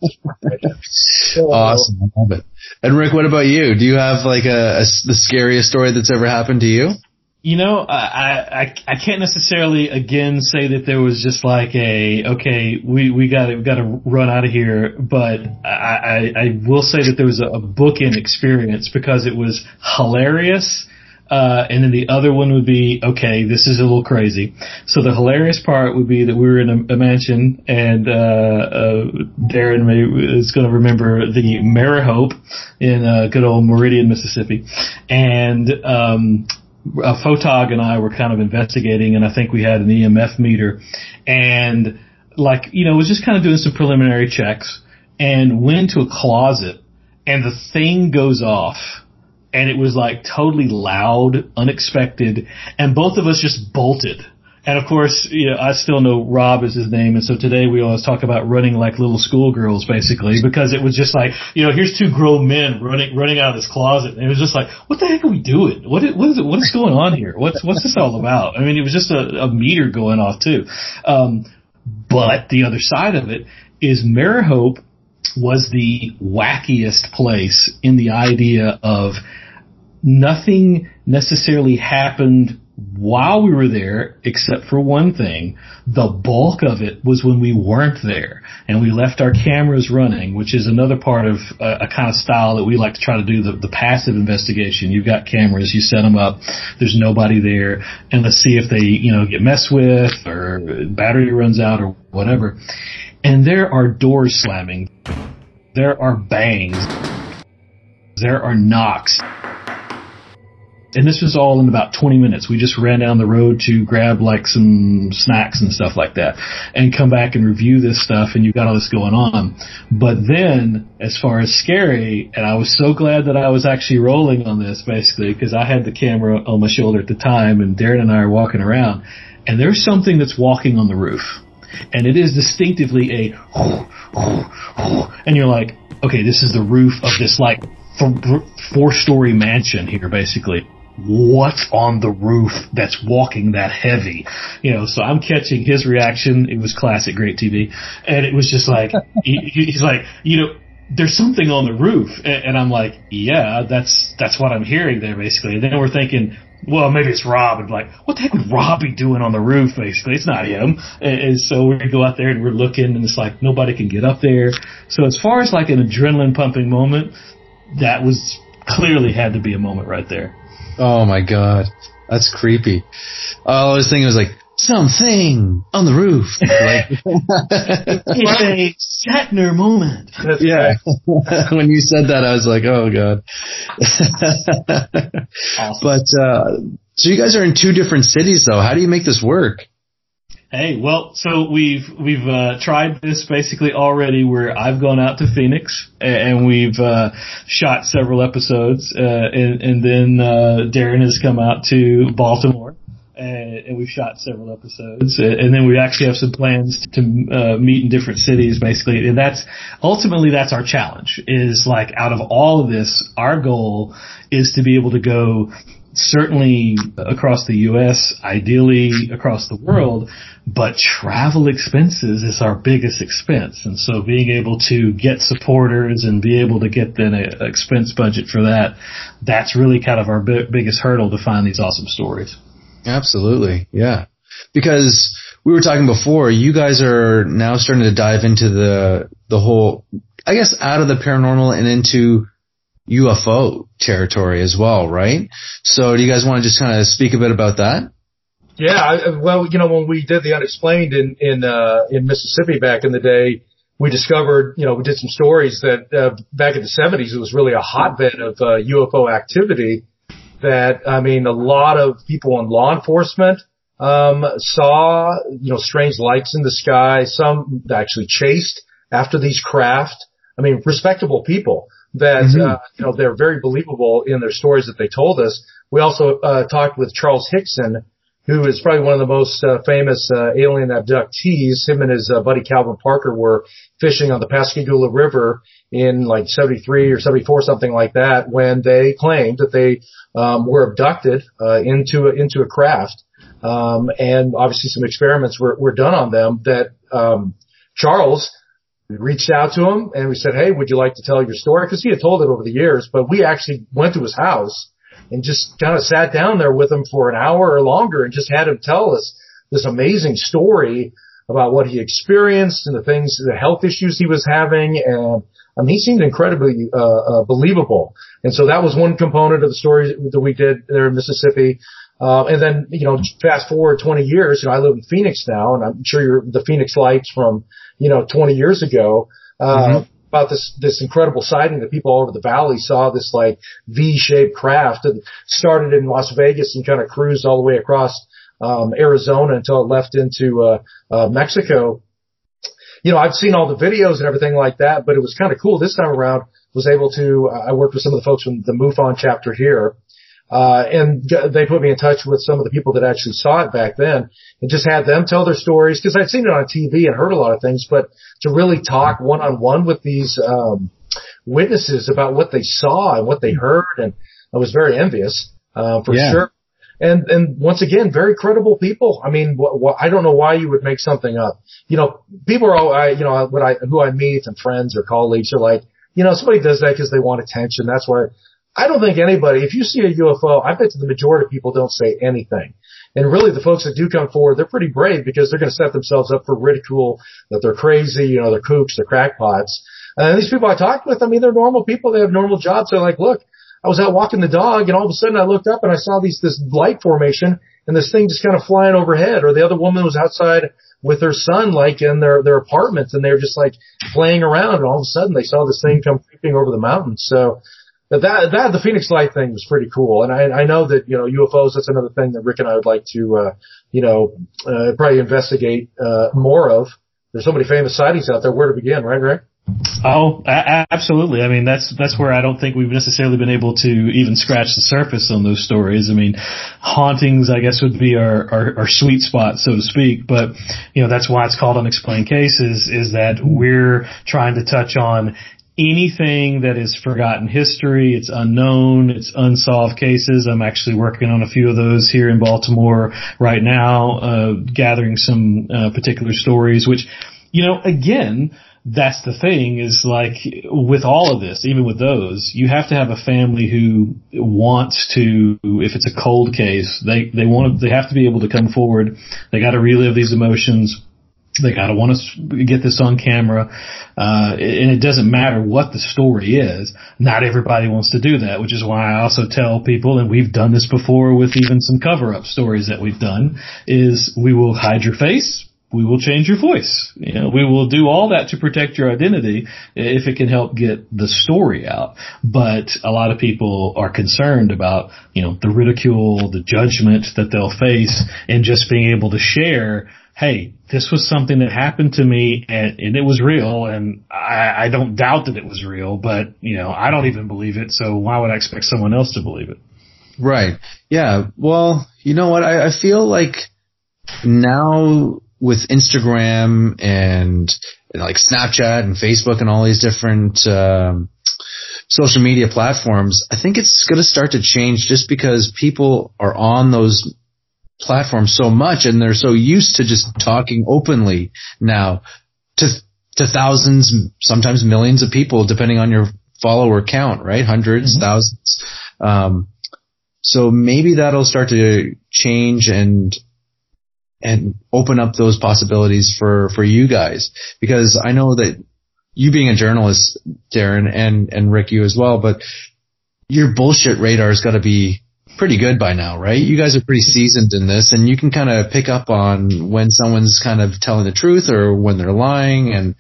S3: awesome. I love it. And Rick, what about you? Do you have like a, a the scariest story that's ever happened to you?
S5: You know, I, I I can't necessarily again say that there was just like a okay, we we got we got to run out of here, but I, I I will say that there was a, a bookend experience because it was hilarious, Uh, and then the other one would be, okay, this is a little crazy. So the hilarious part would be that we were in a, a mansion and, uh, uh, Darren may, is going to remember the Merrehope in, uh, good old Meridian, Mississippi. And, um, a photog and I were kind of investigating and I think we had an EMF meter and like, you know, was just kind of doing some preliminary checks and went into a closet and the thing goes off and it was like totally loud, unexpected, and both of us just bolted. And of course, you know, I still know Rob is his name, and so today we always talk about running like little schoolgirls, basically, because it was just like, you know, here's two grown men running running out of this closet, and it was just like, what the heck are we doing? What is, what is? What is going on here? What's what's this all about? I mean, it was just a, a meter going off too. Um, but the other side of it is Merrehope was the wackiest place in the idea of nothing necessarily happened while we were there, except for one thing. The bulk of it was when we weren't there and we left our cameras running, which is another part of a, a kind of style that we like to try to do the, the passive investigation. You've got cameras, you set them up, there's nobody there, and let's see if they, you know, get messed with or battery runs out or whatever. And there are doors slamming. There are bangs. There are knocks and this was all in about 20 minutes. We just ran down the road to grab like some snacks and stuff like that and come back and review this stuff and you've got all this going on. But then as far as scary, and I was so glad that I was actually rolling on this basically because I had the camera on my shoulder at the time and Darren and I are walking around and there's something that's walking on the roof and it is distinctively a and you're like, okay, this is the roof of this like four story mansion here basically what's on the roof that's walking that heavy? You know, so I'm catching his reaction. It was classic, great TV. And it was just like, he, he's like, you know, there's something on the roof. And, and I'm like, yeah, that's, that's what I'm hearing there basically. And then we're thinking, well, maybe it's Rob. And like, what the heck would Rob be doing on the roof? Basically, it's not him. And, and so we go out there and we're looking, and it's like nobody can get up there. So as far as like an adrenaline pumping moment, that was clearly had to be a moment right there.
S3: Oh my god, that's creepy. All I was thinking it was like something on the roof. like,
S5: it's a Shatner moment.
S3: yeah. when you said that, I was like, oh god. awesome. But uh, so you guys are in two different cities, though. How do you make this work?
S5: Hey, well, so we've we've uh, tried this basically already. Where I've gone out to Phoenix and we've uh, shot several episodes, uh, and, and then uh, Darren has come out to Baltimore. And, and we've shot several episodes, and then we actually have some plans to uh, meet in different cities, basically. And that's ultimately that's our challenge. Is like out of all of this, our goal is to be able to go certainly across the U.S., ideally across the world, but travel expenses is our biggest expense. And so being able to get supporters and be able to get an expense budget for that, that's really kind of our biggest hurdle to find these awesome stories.
S3: Absolutely. Yeah. Because we were talking before, you guys are now starting to dive into the, the whole, I guess out of the paranormal and into UFO territory as well, right? So do you guys want to just kind of speak a bit about that?
S4: Yeah, well, you know, when we did the unexplained in in uh, in Mississippi back in the day, we discovered, you know, we did some stories that uh, back in the 70s it was really a hotbed of uh, UFO activity. That I mean, a lot of people in law enforcement um, saw, you know, strange lights in the sky. Some actually chased after these craft. I mean, respectable people that mm-hmm. uh, you know they're very believable in their stories that they told us. We also uh, talked with Charles Hickson, who is probably one of the most uh, famous uh, alien abductees. Him and his uh, buddy Calvin Parker were fishing on the Pascagoula River in like 73 or 74, something like that, when they claimed that they um, were abducted uh, into a, into a craft. Um, and obviously some experiments were, were done on them that um, Charles we reached out to him and we said, Hey, would you like to tell your story? Cause he had told it over the years, but we actually went to his house and just kind of sat down there with him for an hour or longer and just had him tell us this amazing story about what he experienced and the things, the health issues he was having and I mean, he seemed incredibly uh, uh, believable. And so that was one component of the story that we did there in Mississippi. Uh, and then, you know, fast forward 20 years, you know, I live in Phoenix now, and I'm sure you're the Phoenix lights from, you know, 20 years ago. Uh, mm-hmm about this this incredible sighting that people all over the valley saw this like V-shaped craft that started in Las Vegas and kind of cruised all the way across um, Arizona until it left into uh, uh, Mexico. You know, I've seen all the videos and everything like that, but it was kind of cool this time around. Was able to I worked with some of the folks from the MUFON chapter here uh, and they put me in touch with some of the people that actually saw it back then and just had them tell their stories because I'd seen it on TV and heard a lot of things, but to really talk one on one with these, um, witnesses about what they saw and what they heard. And I was very envious, uh, for yeah. sure. And, and once again, very credible people. I mean, wh- wh- I don't know why you would make something up. You know, people are all, I, you know, what I, who I meet and friends or colleagues are like, you know, somebody does that because they want attention. That's why I don't think anybody, if you see a UFO, I bet the majority of people don't say anything. And really the folks that do come forward, they're pretty brave because they're going to set themselves up for ridicule, that they're crazy, you know, they're kooks, they're crackpots. And these people I talked with, I mean, they're normal people. They have normal jobs. They're like, look, I was out walking the dog and all of a sudden I looked up and I saw these, this light formation and this thing just kind of flying overhead. Or the other woman was outside with her son, like in their, their apartment and they were just like playing around and all of a sudden they saw this thing come creeping over the mountains. So, that that the Phoenix Light thing was pretty cool, and I I know that you know UFOs. That's another thing that Rick and I would like to uh, you know uh, probably investigate uh, more of. There's so many famous sightings out there. Where to begin, right, Rick?
S5: Oh, a- absolutely. I mean, that's that's where I don't think we've necessarily been able to even scratch the surface on those stories. I mean, hauntings, I guess, would be our, our, our sweet spot, so to speak. But you know, that's why it's called unexplained cases. Is that we're trying to touch on anything that is forgotten history, it's unknown, it's unsolved cases. I'm actually working on a few of those here in Baltimore right now, uh, gathering some uh, particular stories, which, you know, again, that's the thing is like with all of this, even with those, you have to have a family who wants to, if it's a cold case, they, they want to, they have to be able to come forward. They got to relive these emotions they gotta want to get this on camera, uh, and it doesn't matter what the story is. Not everybody wants to do that, which is why I also tell people, and we've done this before with even some cover-up stories that we've done, is we will hide your face, we will change your voice. You know, we will do all that to protect your identity if it can help get the story out. But a lot of people are concerned about, you know, the ridicule, the judgment that they'll face and just being able to share hey, this was something that happened to me and, and it was real and I, I don't doubt that it was real, but you know, I don't even believe it. So why would I expect someone else to believe it?
S3: Right. Yeah. Well, you know what? I, I feel like now with Instagram and, and like Snapchat and Facebook and all these different, um, social media platforms, I think it's going to start to change just because people are on those platform so much and they're so used to just talking openly now to to thousands, sometimes millions of people, depending on your follower count, right? 100s mm-hmm. thousands. Um, so maybe that'll start to change and and open up those possibilities for for you guys because I know that you being a journalist, Darren, and and Rick, you as well, but your bullshit radar's got to be pretty good by now, right? You guys are pretty seasoned in this and you can kind of pick up on when someone's kind of telling the truth or when they're lying. And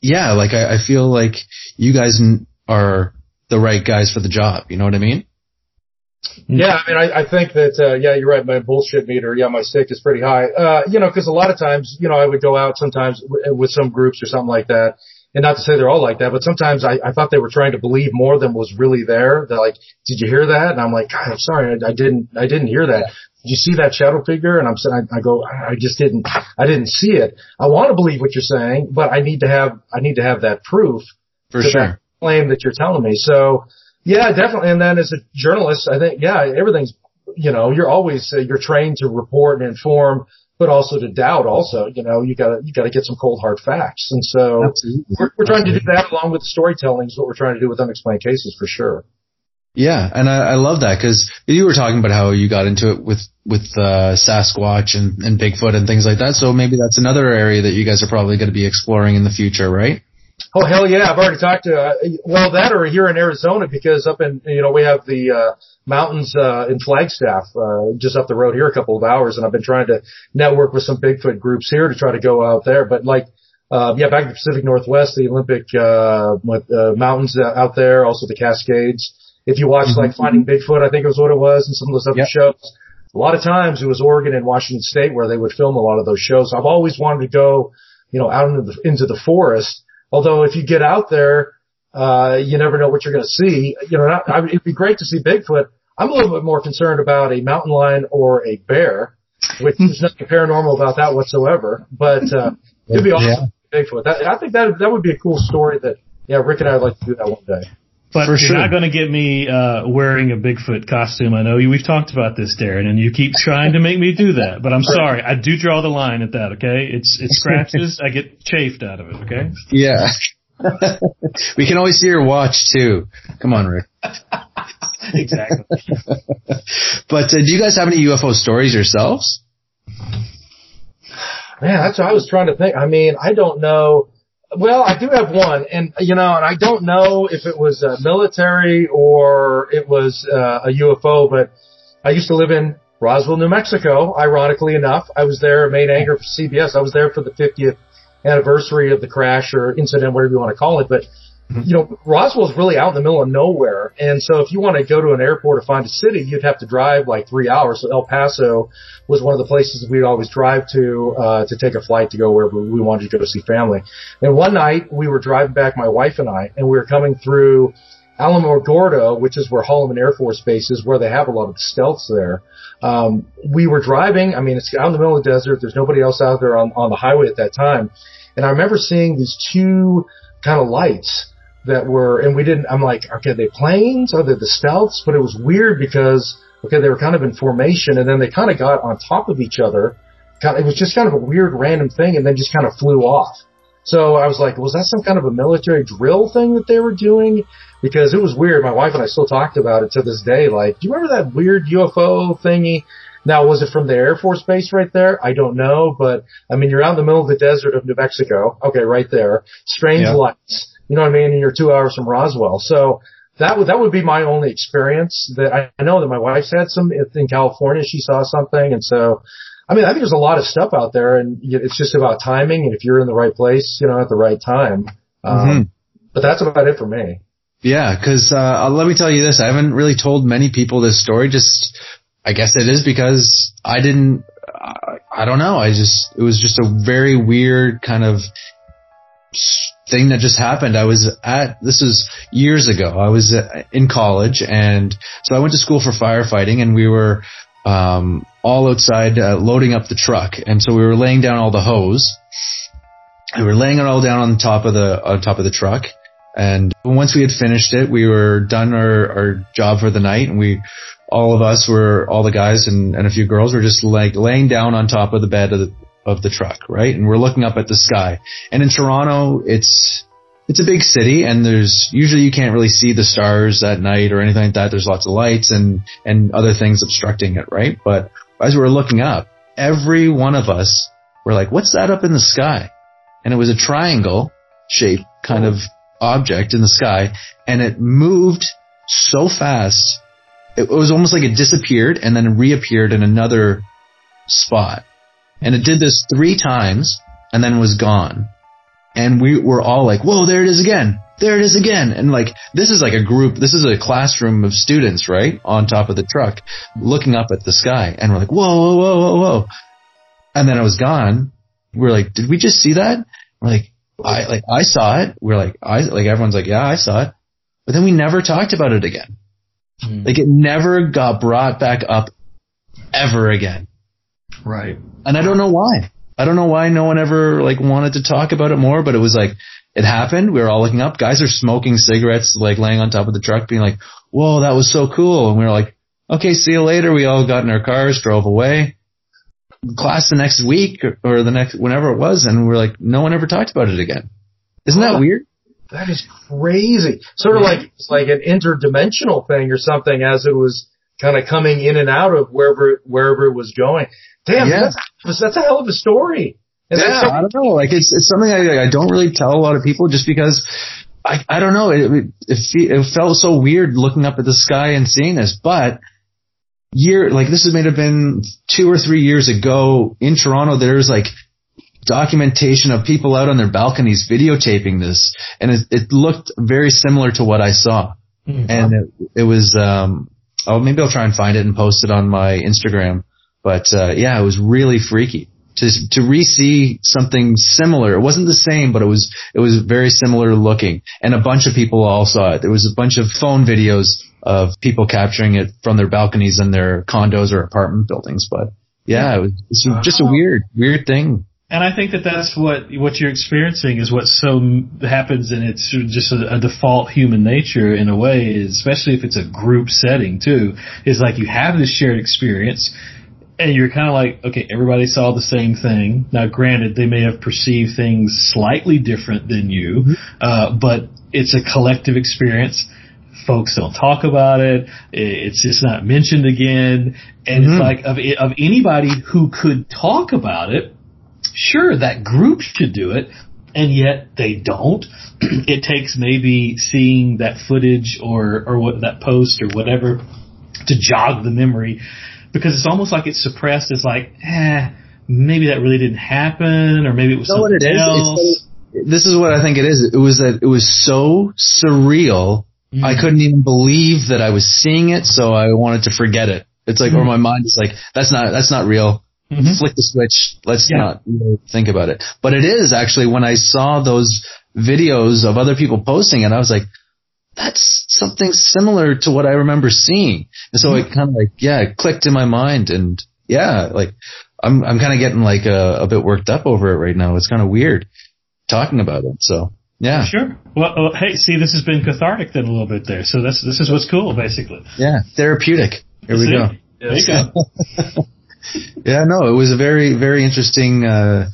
S3: yeah, like I, I feel like you guys are the right guys for the job. You know what I mean?
S4: Yeah, I mean, I, I think that, uh, yeah, you're right. My bullshit meter, yeah, my stick is pretty high. Uh, you know, cause a lot of times, you know, I would go out sometimes with some groups or something like that and not to say they're all like that, but sometimes I, I thought they were trying to believe more than was really there. They're like, "Did you hear that?" And I'm like, "God, I'm sorry, I, I didn't, I didn't hear that." Did you see that shadow figure? And I'm saying, I, go, I just didn't, I didn't see it. I want to believe what you're saying, but I need to have, I need to have that proof
S3: for sure. That
S4: claim that you're telling me. So, yeah, definitely. And then as a journalist, I think, yeah, everything's, you know, you're always, uh, you're trained to report and inform but also to doubt also, you know, you gotta, you gotta get some cold hard facts. And so we're, we're trying to do that along with storytelling is what we're trying to do with unexplained cases for sure.
S3: Yeah, and I, I love that because you were talking about how you got into it with with uh, Sasquatch and, and Bigfoot and things like that. So maybe that's another area that you guys are probably going to be exploring in the future, right?
S4: Oh hell yeah! I've already talked to uh, well that or here in Arizona because up in you know we have the uh, mountains uh, in Flagstaff uh, just up the road here a couple of hours, and I've been trying to network with some Bigfoot groups here to try to go out there. But like uh, yeah, back in the Pacific Northwest, the Olympic uh, with, uh, mountains out there, also the Cascades. If you watch mm-hmm. like Finding Bigfoot, I think it was what it was, and some of those other yep. shows. A lot of times it was Oregon and Washington State where they would film a lot of those shows. I've always wanted to go, you know, out into the into the forest. Although if you get out there, uh, you never know what you're going to see. You know, not, I, it'd be great to see Bigfoot. I'm a little bit more concerned about a mountain lion or a bear, which there's nothing paranormal about that whatsoever. But uh, it'd be awesome. Yeah. Bigfoot. That, I think that that would be a cool story. That yeah, Rick and I'd like to do that one day.
S5: But For you're sure. not going to get me uh, wearing a Bigfoot costume. I know you, we've talked about this, Darren, and you keep trying to make me do that. But I'm sorry, I do draw the line at that. Okay, it's it scratches. I get chafed out of it. Okay.
S3: Yeah. we can always see your watch too. Come on, Rick.
S5: exactly.
S3: but uh, do you guys have any UFO stories yourselves?
S4: Man, that's what I was trying to think. I mean, I don't know well, I do have one, and you know, and I don't know if it was uh, military or it was uh, a UFO, but I used to live in Roswell, New Mexico. Ironically enough, I was there, main anchor for CBS. I was there for the 50th anniversary of the crash or incident, whatever you want to call it. But. You know, Roswell is really out in the middle of nowhere. And so if you want to go to an airport to find a city, you'd have to drive like three hours. So El Paso was one of the places we'd always drive to, uh, to take a flight to go wherever we wanted to go to see family. And one night we were driving back, my wife and I, and we were coming through Alamogordo, which is where Holloman Air Force Base is, where they have a lot of the stealths there. Um, we were driving. I mean, it's out in the middle of the desert. There's nobody else out there on, on the highway at that time. And I remember seeing these two kind of lights that were, and we didn't, I'm like, okay, are they planes? Are they the stealths? But it was weird because, okay, they were kind of in formation and then they kind of got on top of each other. It was just kind of a weird random thing and then just kind of flew off. So I was like, was that some kind of a military drill thing that they were doing? Because it was weird. My wife and I still talked about it to this day. Like, do you remember that weird UFO thingy? Now, was it from the Air Force Base right there? I don't know, but I mean, you're out in the middle of the desert of New Mexico. Okay, right there. Strange yeah. lights. You know what I mean? And you're two hours from Roswell. So that would, that would be my only experience that I, I know that my wife's had some in California. She saw something. And so, I mean, I think there's a lot of stuff out there and it's just about timing. And if you're in the right place, you know, at the right time. Um, mm-hmm. but that's about it for me.
S3: Yeah, because uh, let me tell you this: I haven't really told many people this story. Just, I guess it is because I didn't. I don't know. I just it was just a very weird kind of thing that just happened. I was at, this was years ago. I was uh, in college and so I went to school for firefighting and we were, um, all outside uh, loading up the truck. And so we were laying down all the hose. We were laying it all down on top of the, on top of the truck. And once we had finished it, we were done our, our job for the night and we, all of us were, all the guys and, and a few girls were just like laying down on top of the bed of the, of the truck, right? And we're looking up at the sky. And in Toronto, it's, it's a big city and there's usually you can't really see the stars at night or anything like that. There's lots of lights and, and other things obstructing it, right? But as we were looking up, every one of us were like, what's that up in the sky? And it was a triangle shaped kind of object in the sky and it moved so fast. It was almost like it disappeared and then reappeared in another spot. And it did this three times and then was gone. And we were all like, whoa, there it is again. There it is again. And like, this is like a group, this is a classroom of students, right? On top of the truck, looking up at the sky. And we're like, whoa, whoa, whoa, whoa, whoa. And then it was gone. We're like, did we just see that? We're like, I, like, I saw it. We're like, I, like, everyone's like, yeah, I saw it. But then we never talked about it again. Mm. Like, it never got brought back up ever again.
S5: Right.
S3: And I don't know why. I don't know why no one ever like wanted to talk about it more, but it was like it happened. We were all looking up. Guys are smoking cigarettes, like laying on top of the truck, being like, "Whoa, that was so cool!" And we were like, "Okay, see you later." We all got in our cars, drove away. Class the next week or, the next whenever it was, and we are like, no one ever talked about it again. Isn't that weird?
S4: That is crazy. Sort of like it's like an interdimensional thing or something, as it was kind of coming in and out of wherever wherever it was going. Damn, yeah. that's, that's a hell of a story.
S3: And yeah, I don't know. Like it's it's something I I don't really tell a lot of people just because I I don't know. It it, it felt so weird looking up at the sky and seeing this, but year like this may have been two or three years ago in Toronto. There's like documentation of people out on their balconies videotaping this, and it, it looked very similar to what I saw. Mm-hmm. And it, it was um oh maybe I'll try and find it and post it on my Instagram. But uh, yeah, it was really freaky to to re-see something similar. It wasn't the same, but it was it was very similar looking, and a bunch of people all saw it. There was a bunch of phone videos of people capturing it from their balconies in their condos or apartment buildings. But yeah, it was, it was just a weird weird thing.
S5: And I think that that's what what you're experiencing is what so happens, and it's just a, a, default human nature in a way, especially if it's a group setting too. Is like you have this shared experience, and you're kind of like, okay, everybody saw the same thing. Now, granted, they may have perceived things slightly different than you, mm-hmm. uh, but it's a collective experience. Folks don't talk about it. It's just not mentioned again. And mm-hmm. it's like of, of anybody who could talk about it, sure, that group should do it, and yet they don't. it takes maybe seeing that footage or, or what, that post or whatever to jog the memory because it's almost like it's suppressed It's like, eh, maybe that really didn't happen, or maybe it was you know something else.
S3: this is what I think it is. It was that it was so surreal. Mm. I couldn't even believe that I was seeing it, so I wanted to forget it. It's like, mm. or my mind is like, that's not, that's not real. Mm-hmm. Flick the switch. Let's yeah. not think about it. But it is actually when I saw those videos of other people posting it, I was like, that's something similar to what I remember seeing. And so mm-hmm. it kind of like, yeah, it clicked in my mind and yeah, like I'm, I'm kind of getting like a, a bit worked up over it right now. It's kind of weird talking about it. So yeah.
S5: Sure. Well, well, hey, see, this has been cathartic then a little bit there. So this, this is what's cool, basically.
S3: Yeah. Therapeutic. Here we go.
S5: There you go.
S3: yeah, no, it was a very, very interesting, uh,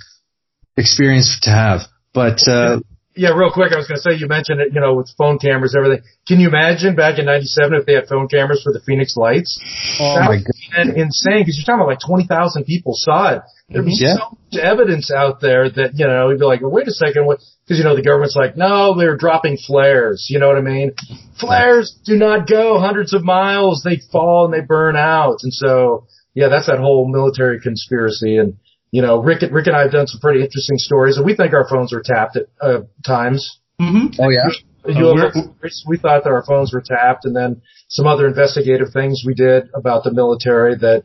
S3: experience to have. But, uh,
S4: yeah, real quick, I was going to say you mentioned it, you know, with phone cameras, everything. Can you imagine back in '97 if they had phone cameras for the Phoenix Lights?
S3: Oh that my god,
S4: insane! Because you're talking about like 20,000 people saw it. There'd be yeah. so much evidence out there that you know, you'd be like, well, wait a second, what? Because you know the government's like, no, they're dropping flares. You know what I mean? Flares do not go hundreds of miles; they fall and they burn out. And so, yeah, that's that whole military conspiracy and you know, Rick, Rick and I have done some pretty interesting stories, and we think our phones are tapped at uh, times.
S3: Mm-hmm. Oh yeah.
S4: UFO, we thought that our phones were tapped, and then some other investigative things we did about the military that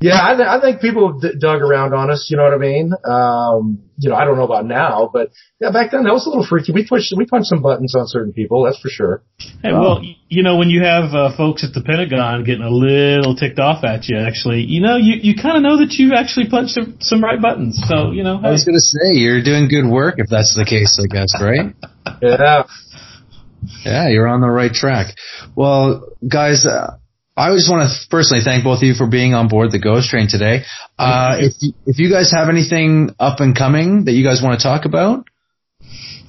S4: yeah, I, th- I think people d- dug around on us. You know what I mean? Um, you know, I don't know about now, but yeah, back then that was a little freaky. We pushed, we punched some buttons on certain people. That's for sure.
S5: Hey, well, you know, when you have uh, folks at the Pentagon getting a little ticked off at you, actually, you know, you you kind of know that you actually punched some, some right buttons. So you know,
S3: hey. I was gonna say you're doing good work if that's the case, I guess, right?
S4: yeah.
S3: Yeah, you're on the right track. Well, guys. Uh, I just want to personally thank both of you for being on board the Ghost Train today. Uh, if you, if you guys have anything up and coming that you guys want to talk about,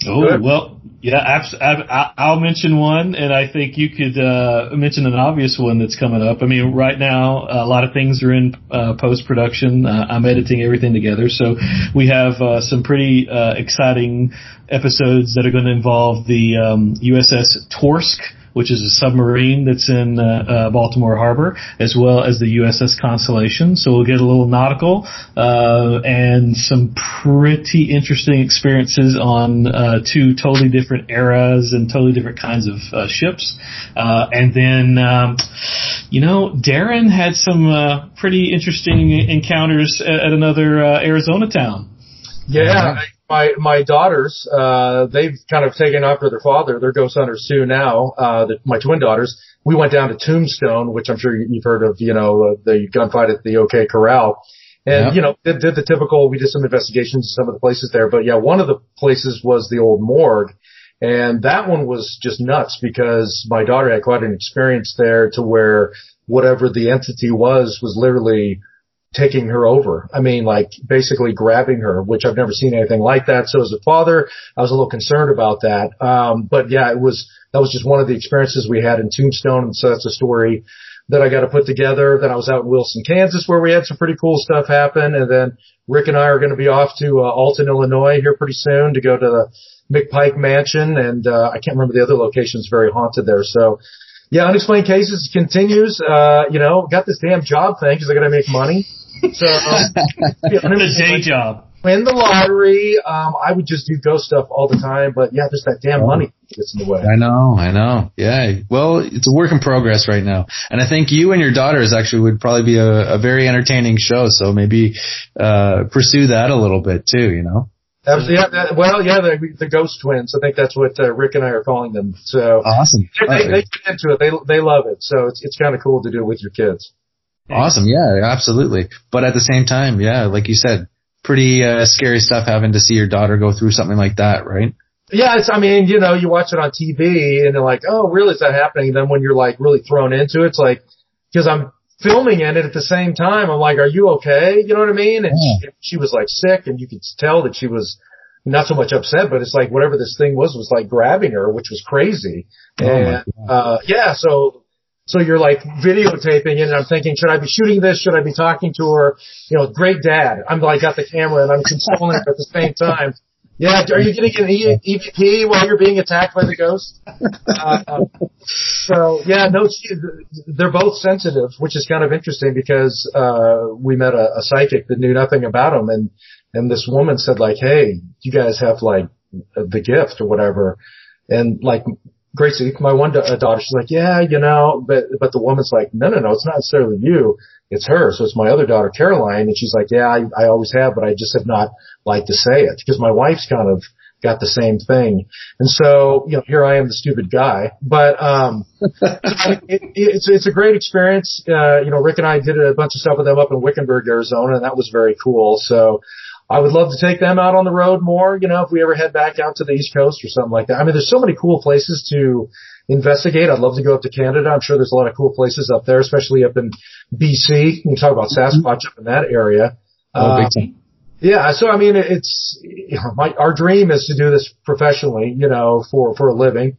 S5: oh well, yeah, abs- ab- I'll mention one, and I think you could uh, mention an obvious one that's coming up. I mean, right now a lot of things are in uh, post production. Uh, I'm editing everything together, so we have uh, some pretty uh, exciting episodes that are going to involve the um, USS Torsk which is a submarine that's in uh, uh, Baltimore Harbor, as well as the USS Constellation. So we'll get a little nautical uh, and some pretty interesting experiences on uh, two totally different eras and totally different kinds of uh, ships. Uh, and then, um, you know, Darren had some pretty interesting encounters at, at another Arizona town.
S4: Yeah, my my daughters, uh, they've kind of taken after their father. They're ghost hunters too now. Uh, the, my twin daughters. We went down to Tombstone, which I'm sure you've heard of. You know, uh, the gunfight at the OK Corral, and yep. you know, did, did the typical. We did some investigations in some of the places there, but yeah, one of the places was the old morgue. And that one was just nuts because my daughter had quite an experience there to where whatever the entity was was literally taking her over. I mean, like basically grabbing her, which I've never seen anything like that. So as a father, I was a little concerned about that. Um, but yeah, it was, that was just one of the experiences we had in Tombstone. And so that's a story that I got to put together. Then I was out in Wilson, Kansas, where we had some pretty cool stuff happen. And then Rick and I are going to be off to uh, Alton, Illinois here pretty soon to go to the McPike Mansion, and uh, I can't remember the other locations. Very haunted there. So, yeah, unexplained cases continues. Uh, you know, got this damn job thing because I got to make money. So, um, yeah,
S5: the day job
S4: win the lottery. Um, I would just do ghost stuff all the time, but yeah, just that damn money gets in the way.
S3: I know, I know. Yeah. Well, it's a work in progress right now. And I think you and your daughters actually would probably be a, a very entertaining show. So maybe, uh, pursue that a little bit too, you know?
S4: Absolutely. Yeah, that, well, yeah, the, the ghost twins. I think that's what uh, Rick and I are calling them. So
S3: awesome.
S4: They, they get into it. They they love it. So it's it's kind of cool to do it with your kids.
S3: Awesome. Yeah, absolutely. But at the same time, yeah, like you said, pretty uh, scary stuff having to see your daughter go through something like that, right?
S4: Yeah, it's. I mean, you know, you watch it on TV and you're like, oh, really? Is that happening? And then when you're like really thrown into it, it's like because I'm filming in it at the same time. I'm like, are you okay? You know what I mean? And yeah. she, she was like sick, and you could tell that she was not so much upset, but it's like whatever this thing was was like grabbing her, which was crazy. Oh and uh yeah, so so you're like videotaping it and I'm thinking, should I be shooting this? Should I be talking to her? You know, great dad. I'm like got the camera and I'm consoling her at the same time. Yeah, are you getting an EVP while you're being attacked by the ghost? Uh, so yeah, no, they're both sensitive, which is kind of interesting because uh we met a, a psychic that knew nothing about them, and and this woman said like, hey, you guys have like the gift or whatever, and like Gracie, my one da- daughter, she's like, yeah, you know, but, but the woman's like, no, no, no, it's not necessarily you. It's her. So it's my other daughter, Caroline. And she's like, yeah, I, I always have, but I just have not liked to say it because my wife's kind of got the same thing. And so, you know, here I am, the stupid guy, but, um, it, it, it's, it's a great experience. Uh, you know, Rick and I did a bunch of stuff with them up in Wickenburg, Arizona, and that was very cool. So, I would love to take them out on the road more, you know, if we ever head back out to the East Coast or something like that. I mean, there's so many cool places to investigate. I'd love to go up to Canada. I'm sure there's a lot of cool places up there, especially up in BC. You talk about Sasquatch up in that area.
S3: Oh, big um, time.
S4: Yeah, so I mean, it's you know, my our dream is to do this professionally, you know, for for a living.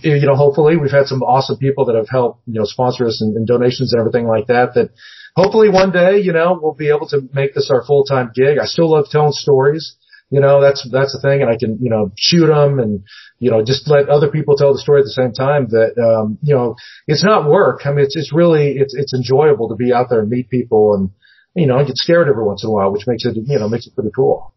S4: You know, hopefully we've had some awesome people that have helped, you know, sponsor us and, and donations and everything like that. That hopefully one day, you know, we'll be able to make this our full time gig. I still love telling stories. You know, that's, that's the thing. And I can, you know, shoot them and, you know, just let other people tell the story at the same time that, um, you know, it's not work. I mean, it's, it's really, it's, it's enjoyable to be out there and meet people and, you know, get scared every once in a while, which makes it, you know, makes it pretty cool.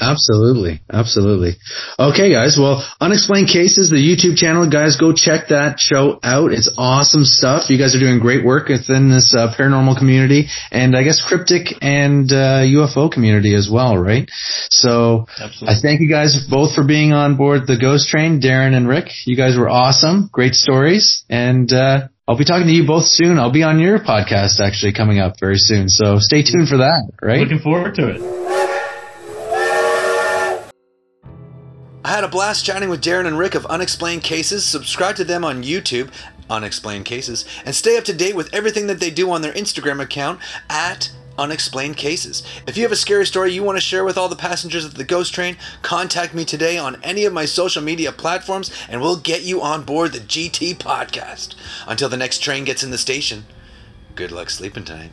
S3: Absolutely. Absolutely. Okay, guys. Well, Unexplained Cases, the YouTube channel, guys, go check that show out. It's awesome stuff. You guys are doing great work within this uh, paranormal community and I guess cryptic and uh, UFO community as well, right? So Absolutely. I thank you guys both for being on board the Ghost Train, Darren and Rick. You guys were awesome. Great stories. And, uh, I'll be talking to you both soon. I'll be on your podcast actually coming up very soon. So stay tuned for that, right?
S5: Looking forward to it.
S2: I had a blast chatting with Darren and Rick of Unexplained Cases. Subscribe to them on YouTube, Unexplained Cases, and stay up to date with everything that they do on their Instagram account at Unexplained Cases. If you have a scary story you want to share with all the passengers of the Ghost Train, contact me today on any of my social media platforms and we'll get you on board the GT podcast. Until the next train gets in the station, good luck sleeping tonight.